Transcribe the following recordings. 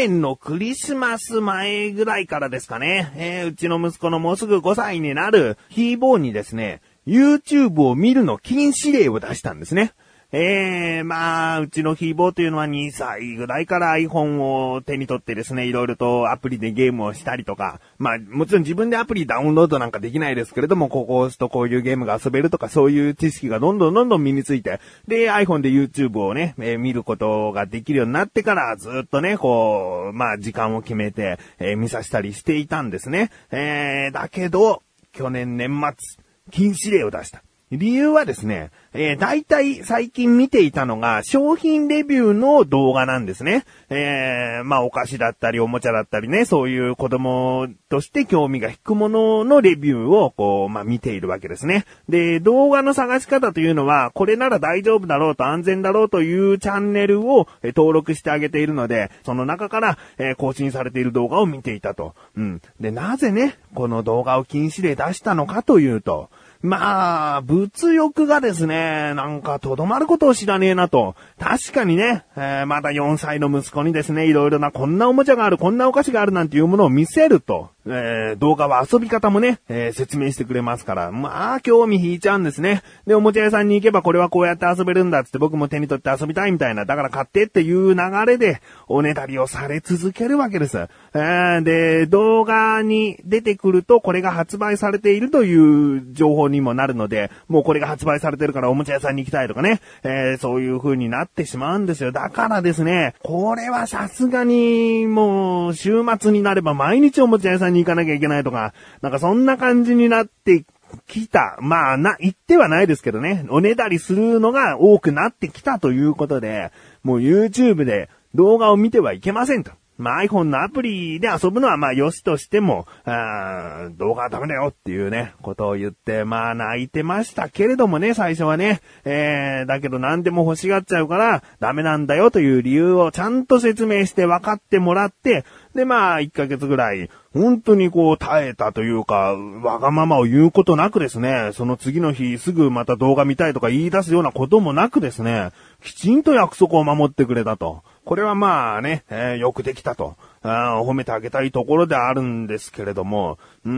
年のクリスマス前ぐらいからですかね、えー、うちの息子のもうすぐ5歳になるヒーボーにですね、YouTube を見るの禁止令を出したんですね。ええー、まあ、うちのヒーボーというのは2歳ぐらいから iPhone を手に取ってですね、いろいろとアプリでゲームをしたりとか、まあ、もちろん自分でアプリダウンロードなんかできないですけれども、ここを押すとこういうゲームが遊べるとか、そういう知識がどんどんどんどん身について、で、iPhone で YouTube をね、えー、見ることができるようになってから、ずっとね、こう、まあ、時間を決めて、えー、見させたりしていたんですね。えー、だけど、去年年末、禁止令を出した。理由はですね、えー、大体最近見ていたのが商品レビューの動画なんですね。えー、まあお菓子だったりおもちゃだったりね、そういう子供として興味が引くもののレビューをこう、まあ見ているわけですね。で、動画の探し方というのは、これなら大丈夫だろうと安全だろうというチャンネルを登録してあげているので、その中から、え、更新されている動画を見ていたと。うん。で、なぜね、この動画を禁止で出したのかというと、まあ、物欲がですね、なんかとどまることを知らねえなと。確かにね、えー、まだ4歳の息子にですね、いろいろなこんなおもちゃがある、こんなお菓子があるなんていうものを見せると。えー、動画は遊び方もね、えー、説明してくれますから、まあ、興味引いちゃうんですね。で、おもちゃ屋さんに行けばこれはこうやって遊べるんだっつって僕も手に取って遊びたいみたいな、だから買ってっていう流れで、おねだりをされ続けるわけです。えー、で、動画に出てくるとこれが発売されているという情報にもなるので、もうこれが発売されてるからおもちゃ屋さんに行きたいとかね、えー、そういう風になってしまうんですよ。だからですね、これはさすがにもう週末になれば毎日おもちゃ屋さんに行かなきゃいけないとか、なんかそんな感じになってきた。まあな、言ってはないですけどね、おねだりするのが多くなってきたということで、もう YouTube で動画を見てはいけませんと。まあ iPhone のアプリで遊ぶのはまあ良しとしても、あ動画はダメだよっていうね、ことを言って、まあ泣いてましたけれどもね、最初はね。えー、だけど何でも欲しがっちゃうからダメなんだよという理由をちゃんと説明して分かってもらって、でまあ1ヶ月ぐらい、本当にこう耐えたというか、わがままを言うことなくですね、その次の日すぐまた動画見たいとか言い出すようなこともなくですね、きちんと約束を守ってくれたと。これはまあね、えー、よくできたと。あ、褒めてあげたいところであるんですけれども、うー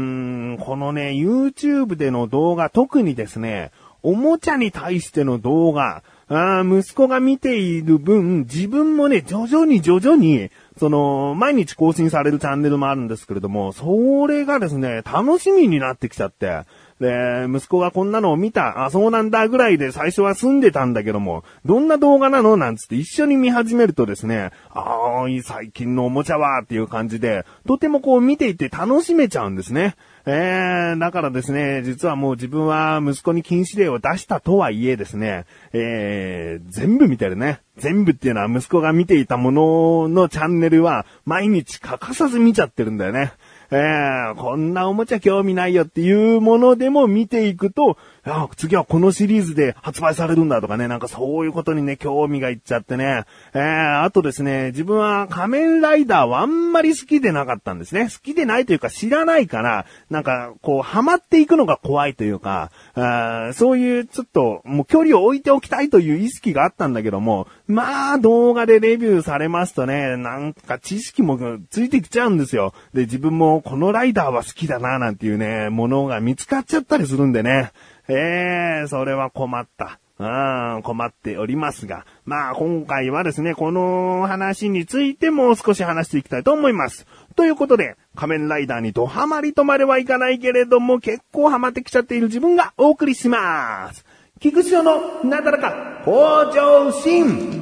ん、このね、YouTube での動画、特にですね、おもちゃに対しての動画、あ息子が見ている分、自分もね、徐々に徐々に、その、毎日更新されるチャンネルもあるんですけれども、それがですね、楽しみになってきちゃって、で、息子がこんなのを見た、あ、そうなんだぐらいで最初は住んでたんだけども、どんな動画なの？なんつって一緒に見始めるとですね、ああ、最近のおもちゃはっていう感じで、とてもこう見ていて楽しめちゃうんですね。えー、だからですね、実はもう自分は息子に禁止令を出したとはいえですね、えー、全部見てるね。全部っていうのは息子が見ていたもののチャンネルは毎日欠かさず見ちゃってるんだよね。えー、こんなおもちゃ興味ないよっていうものでも見ていくと、や、次はこのシリーズで発売されるんだとかね、なんかそういうことにね、興味がいっちゃってね。えー、あとですね、自分は仮面ライダーはあんまり好きでなかったんですね。好きでないというか知らないから、なんかこう、ハマっていくのが怖いというか、あそういうちょっと、もう距離を置いておきたいという意識があったんだけども、まあ動画でレビューされますとね、なんか知識もついてきちゃうんですよ。で、自分もこのライダーは好きだな、なんていうね、ものが見つかっちゃったりするんでね。ええー、それは困った。うん、困っておりますが。まあ、今回はですね、この話についてもう少し話していきたいと思います。ということで、仮面ライダーにドハマりとまではいかないけれども、結構ハマってきちゃっている自分がお送りします。菊池のなだらか向上心。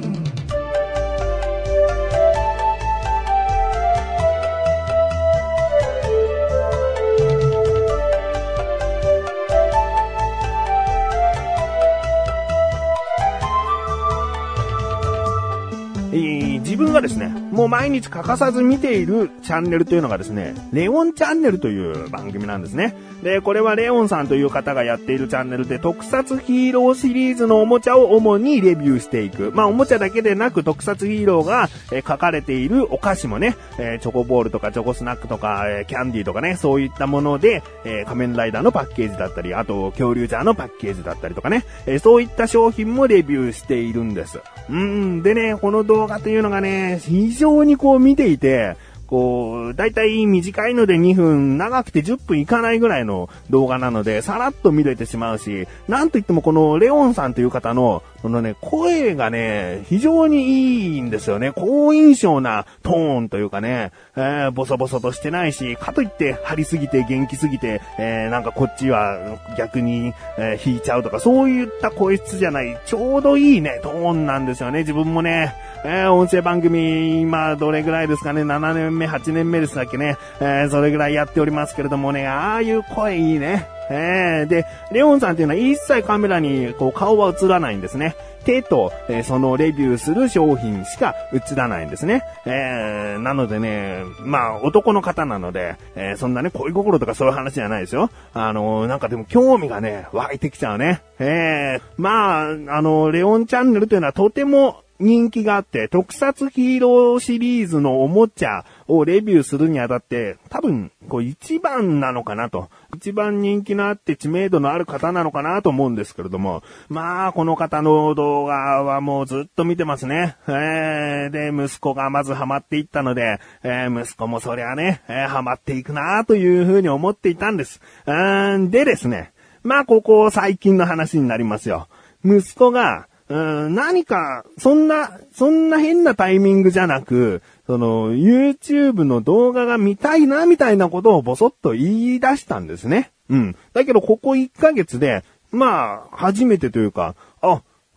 自分がですね、もう毎日欠かさず見ているチャンネルというのがですね、レオンチャンネルという番組なんですね。で、これはレオンさんという方がやっているチャンネルで特撮ヒーローシリーズのおもちゃを主にレビューしていく。まあおもちゃだけでなく特撮ヒーローが、えー、書かれているお菓子もね、えー、チョコボールとかチョコスナックとか、え、キャンディーとかね、そういったもので、え仮面ライダーのパッケージだったり、あと恐竜ジャーのパッケージだったりとかね、えそういった商品もレビューしているんです。うん、でね、この動動画というのがね、非常常にこう見ていて、こう、だいたい短いので2分、長くて10分いかないぐらいの動画なので、さらっと見れてしまうし、なんといってもこのレオンさんという方の、このね、声がね、非常にいいんですよね。好印象なトーンというかね、えー、ボソボソとしてないし、かといって張りすぎて元気すぎて、えー、なんかこっちは逆に、えー、引いちゃうとか、そういった声質じゃない、ちょうどいいね、トーンなんですよね。自分もね、えー、音声番組、今、どれぐらいですかね、7年目、8年目ですだっけね、えー、それぐらいやっておりますけれどもね、ああいう声いいね。えー、で、レオンさんっていうのは一切カメラにこう顔は映らないんですね。手と、えー、そのレビューする商品しか映らないんですね。えー、なのでね、まあ男の方なので、えー、そんなね、恋心とかそういう話じゃないですよ。あのー、なんかでも興味がね、湧いてきちゃうね。えー、まあ、あの、レオンチャンネルというのはとても人気があって、特撮ヒーローシリーズのおもちゃをレビューするにあたって、多分、こう一番なのかなと。一番人気のあって知名度のある方なのかなと思うんですけれども、まあ、この方の動画はもうずっと見てますね。えー、で、息子がまずハマっていったので、えー、息子もそりゃね、えー、ハマっていくなというふうに思っていたんです。うんでですね、まあ、ここ最近の話になりますよ。息子が、うん、何か、そんな、そんな変なタイミングじゃなく、その、YouTube の動画が見たいな、みたいなことをぼそっと言い出したんですね。うん。だけど、ここ1ヶ月で、まあ、初めてというか、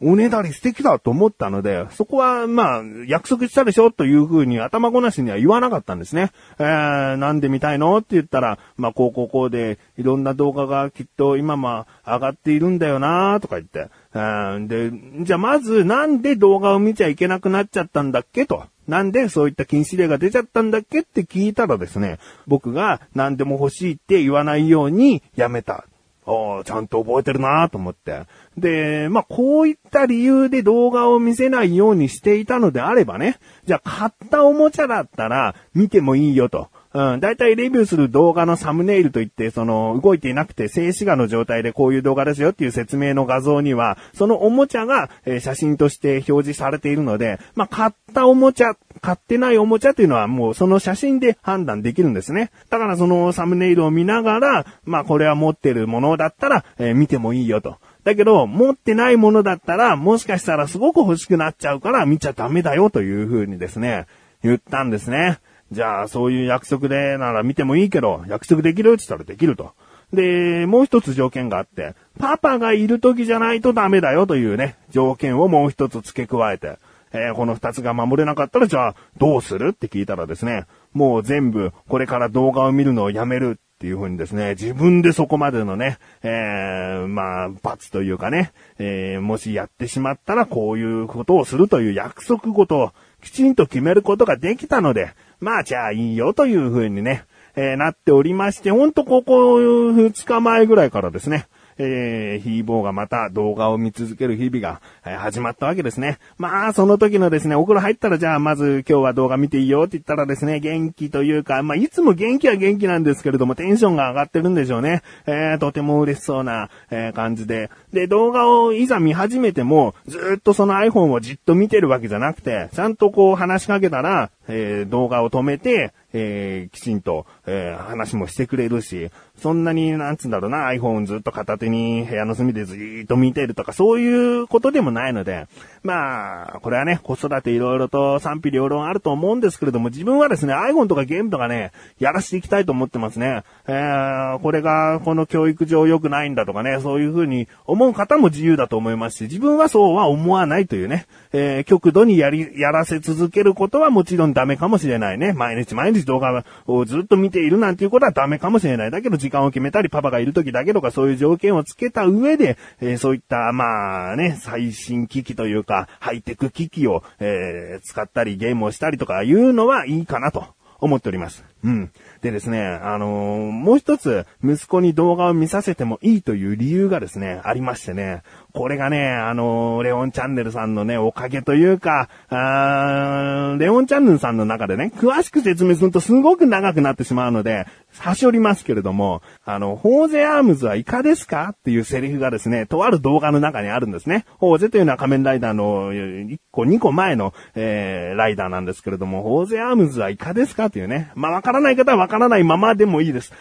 おねだり素敵だと思ったので、そこは、まあ、約束したでしょというふうに頭ごなしには言わなかったんですね。えー、なんで見たいのって言ったら、まあ、こうこうこうで、いろんな動画がきっと今ま上がっているんだよなとか言って。えーで、じゃあまずなんで動画を見ちゃいけなくなっちゃったんだっけと。なんでそういった禁止令が出ちゃったんだっけって聞いたらですね、僕が何でも欲しいって言わないようにやめた。おちゃんと覚えてるなと思って。で、まあ、こういった理由で動画を見せないようにしていたのであればね、じゃあ買ったおもちゃだったら見てもいいよと。うん、だいたいレビューする動画のサムネイルといって、その、動いていなくて静止画の状態でこういう動画ですよっていう説明の画像には、そのおもちゃが、え、写真として表示されているので、まあ、買ったおもちゃ、買ってないおもちゃというのはもうその写真で判断できるんですね。だからそのサムネイルを見ながら、まあ、これは持ってるものだったら、えー、見てもいいよと。だけど、持ってないものだったら、もしかしたらすごく欲しくなっちゃうから見ちゃダメだよという風にですね、言ったんですね。じゃあ、そういう約束でなら見てもいいけど、約束できるって言ったらできると。で、もう一つ条件があって、パパがいる時じゃないとダメだよというね、条件をもう一つ付け加えて、えー、この二つが守れなかったら、じゃあ、どうするって聞いたらですね、もう全部、これから動画を見るのをやめるていうふうにですね、自分でそこまでのね、えー、まあ、罰というかね、えー、もしやってしまったらこういうことをするという約束事をきちんと決めることができたので、まあじゃあいいよというふうにね、えー、なっておりまして、ほんとここ2日前ぐらいからですね、えー、ヒーボーがまた動画を見続ける日々が、えー、始まったわけですね。まあ、その時のですね、お風呂入ったらじゃあまず今日は動画見ていいよって言ったらですね、元気というか、まあ、いつも元気は元気なんですけれども、テンションが上がってるんでしょうね。えー、とても嬉しそうな、えー、感じで。で、動画をいざ見始めても、ずっとその iPhone をじっと見てるわけじゃなくて、ちゃんとこう話しかけたら、えー、動画を止めて、えー、きちんと、えー、話もしてくれるし、そんなに、なんつうんだろうな、iPhone ずっと片手に部屋の隅でずーっと見てるとか、そういうことでもないので、まあ、これはね、子育ていろいろと賛否両論あると思うんですけれども、自分はですね、iPhone とかゲームとかね、やらしていきたいと思ってますね。えー、これが、この教育上良くないんだとかね、そういうふうに思う方も自由だと思いますし、自分はそうは思わないというね、えー、極度にやり、やらせ続けることはもちろんダメかもしれないね。毎日毎日動画をずっと見ているなんていうことはダメかもしれない。だけど時間を決めたり、パパがいる時だけとかそういう条件をつけた上で、えー、そういった、まあね、最新機器というか、ハイテク機器を、えー、使ったり、ゲームをしたりとかいうのはいいかなと思っております。うん。でですね、あのーもう一つ、息子に動画を見させてもいいという理由がですね、ありましてね、これがね、あのーレオンチャンネルさんのね、おかげというか、あーレオンチャンネルさんの中でね、詳しく説明するとすごく長くなってしまうので、端折りますけれども、あの、ホーゼアームズはイカですかっていうセリフがですね、とある動画の中にあるんですね。ホーゼというのは仮面ライダーの1個、2個前の、えー、ライダーなんですけれども、ホーゼアームズはイカですかっていうね。まあ、わからない方はわからないままでもいいです。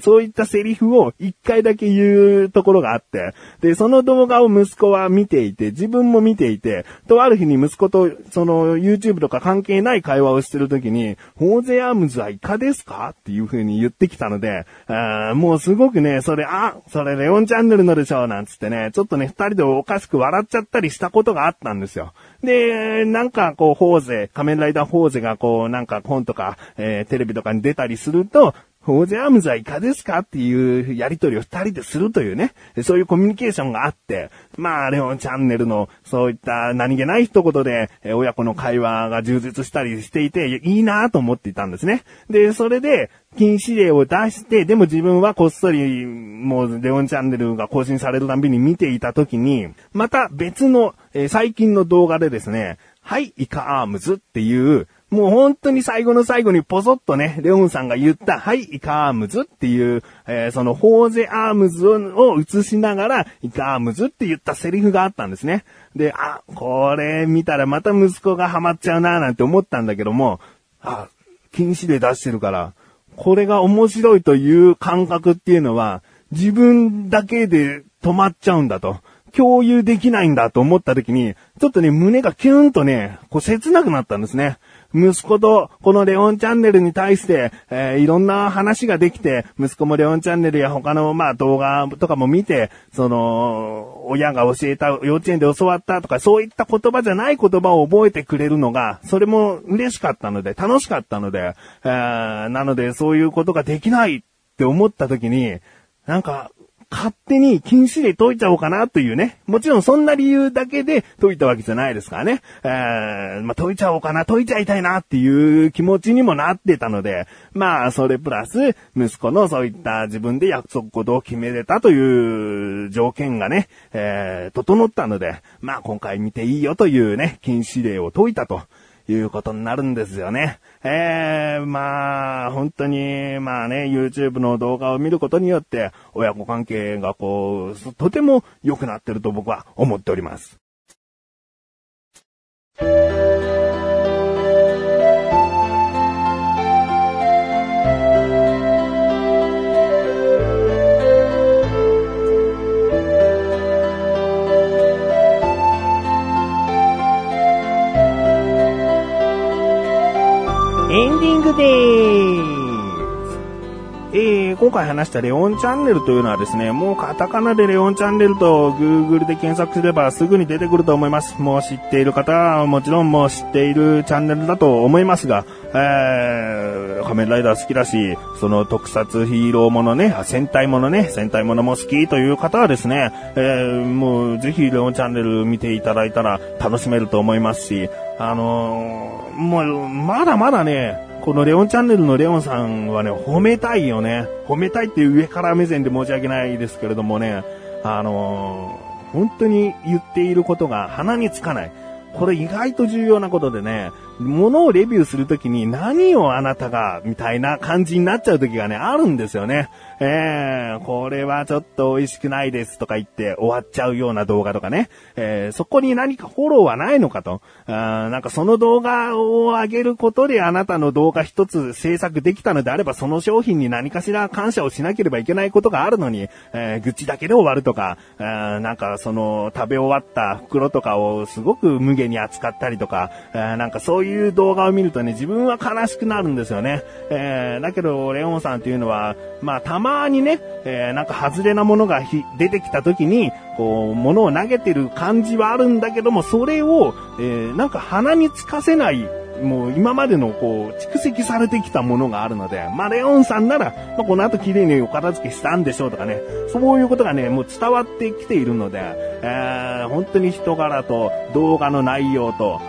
そういったセリフを一回だけ言うところがあって、で、その動画を息子は見ていて、自分も見ていて、とある日に息子と、その、YouTube とか関係ない会話をしてるときに、ホーゼアームズはイカですかっていう風に言ってきたので、もうすごくね、それ、あ、それレオンチャンネルのでしょなんつってね、ちょっとね、二人でおかしく笑っちゃったりしたことがあったんですよ。で、なんかこう、ホーゼ、仮面ライダーホーゼがこう、なんか本とか、えーテレビとかに出たりすると、ホーゼアムズはいかですかっていうやりとりを二人でするというね、そういうコミュニケーションがあって、まあ、レオンチャンネルのそういった何気ない一言で、え親子の会話が充実したりしていて、いいなと思っていたんですね。で、それで、禁止令を出して、でも自分はこっそり、もう、レオンチャンネルが更新されるたびに見ていたときに、また別の、え最近の動画でですね、はい、イカアームズっていう、もう本当に最後の最後にポソッとね、レオンさんが言った、はい、イカアームズっていう、えーその、ホーゼアームズを映しながら、イカアームズって言ったセリフがあったんですね。で、あ、これ見たらまた息子がハマっちゃうななんて思ったんだけども、あ、禁止で出してるから、これが面白いという感覚っていうのは、自分だけで止まっちゃうんだと。共有できないんだと思った時に、ちょっとね、胸がキュンとね、こう切なくなったんですね。息子とこのレオンチャンネルに対して、えーいろんな話ができて、息子もレオンチャンネルや他のまあ動画とかも見て、その、親が教えた、幼稚園で教わったとか、そういった言葉じゃない言葉を覚えてくれるのが、それも嬉しかったので、楽しかったので、えーなのでそういうことができないって思った時に、なんか、勝手に禁止令解いちゃおうかなというね。もちろんそんな理由だけで解いたわけじゃないですからね。えーまあ、解いちゃおうかな、解いちゃいたいなっていう気持ちにもなってたので、まあ、それプラス、息子のそういった自分で約束事を決めれたという条件がね、えー整ったので、まあ、今回見ていいよというね、禁止令を解いたと。いうことになるんですよね。えー、まあ、本当に、まあね、YouTube の動画を見ることによって、親子関係がこう、とても良くなってると僕は思っております。今回話したレオンチャンネルというのはですね、もうカタカナでレオンチャンネルと Google で検索すればすぐに出てくると思います。もう知っている方はもちろんもう知っているチャンネルだと思いますが、えー、仮面ライダー好きだし、その特撮ヒーローものね、戦隊ものね、戦隊ものも好きという方はですね、えー、もうぜひレオンチャンネル見ていただいたら楽しめると思いますし、あのーもう、まだまだね、このレオンチャンネルのレオンさんはね、褒めたいよね。褒めたいっていう上から目線で申し訳ないですけれどもね、あのー本当に言っていることが鼻につかない。これ意外と重要なことでね、物をレビューするときに何をあなたが、みたいな感じになっちゃうときがね、あるんですよね。えー、これはちょっと美味しくないですとか言って終わっちゃうような動画とかね。えー、そこに何かフォローはないのかと。あなんかその動画を上げることであなたの動画一つ制作できたのであれば、その商品に何かしら感謝をしなければいけないことがあるのに、えー愚痴だけで終わるとか、あなんかその食べ終わった袋とかをすごく無下に扱ったりとか、えーなんかそういういう動画を見るとね、自分は悲しくなるんですよね。えーだけど、レオンさんっていうのは、まあたまにね、えーなんか外れなものが出てきた時に、こう、物を投げてる感じはあるんだけども、それを、えーなんか鼻につかせないもう今までのこう、蓄積されてきたものがあるので、まあ、レオンさんなら、まあ、この後綺麗にお片付けしたんでしょうとかね、そういうことがね、もう伝わってきているので、えー、本当に人柄と動画の内容と、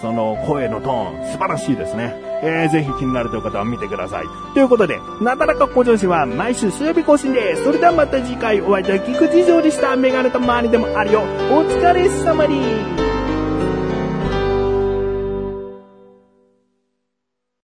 その声のトーン、素晴らしいですね。えー、ぜひ気になるという方は見てください。ということで、なだらか向上心は毎週水曜日更新です。それではまた次回お会いいたい菊池城でした。メガネと周りでもあるよ。お疲れ様に。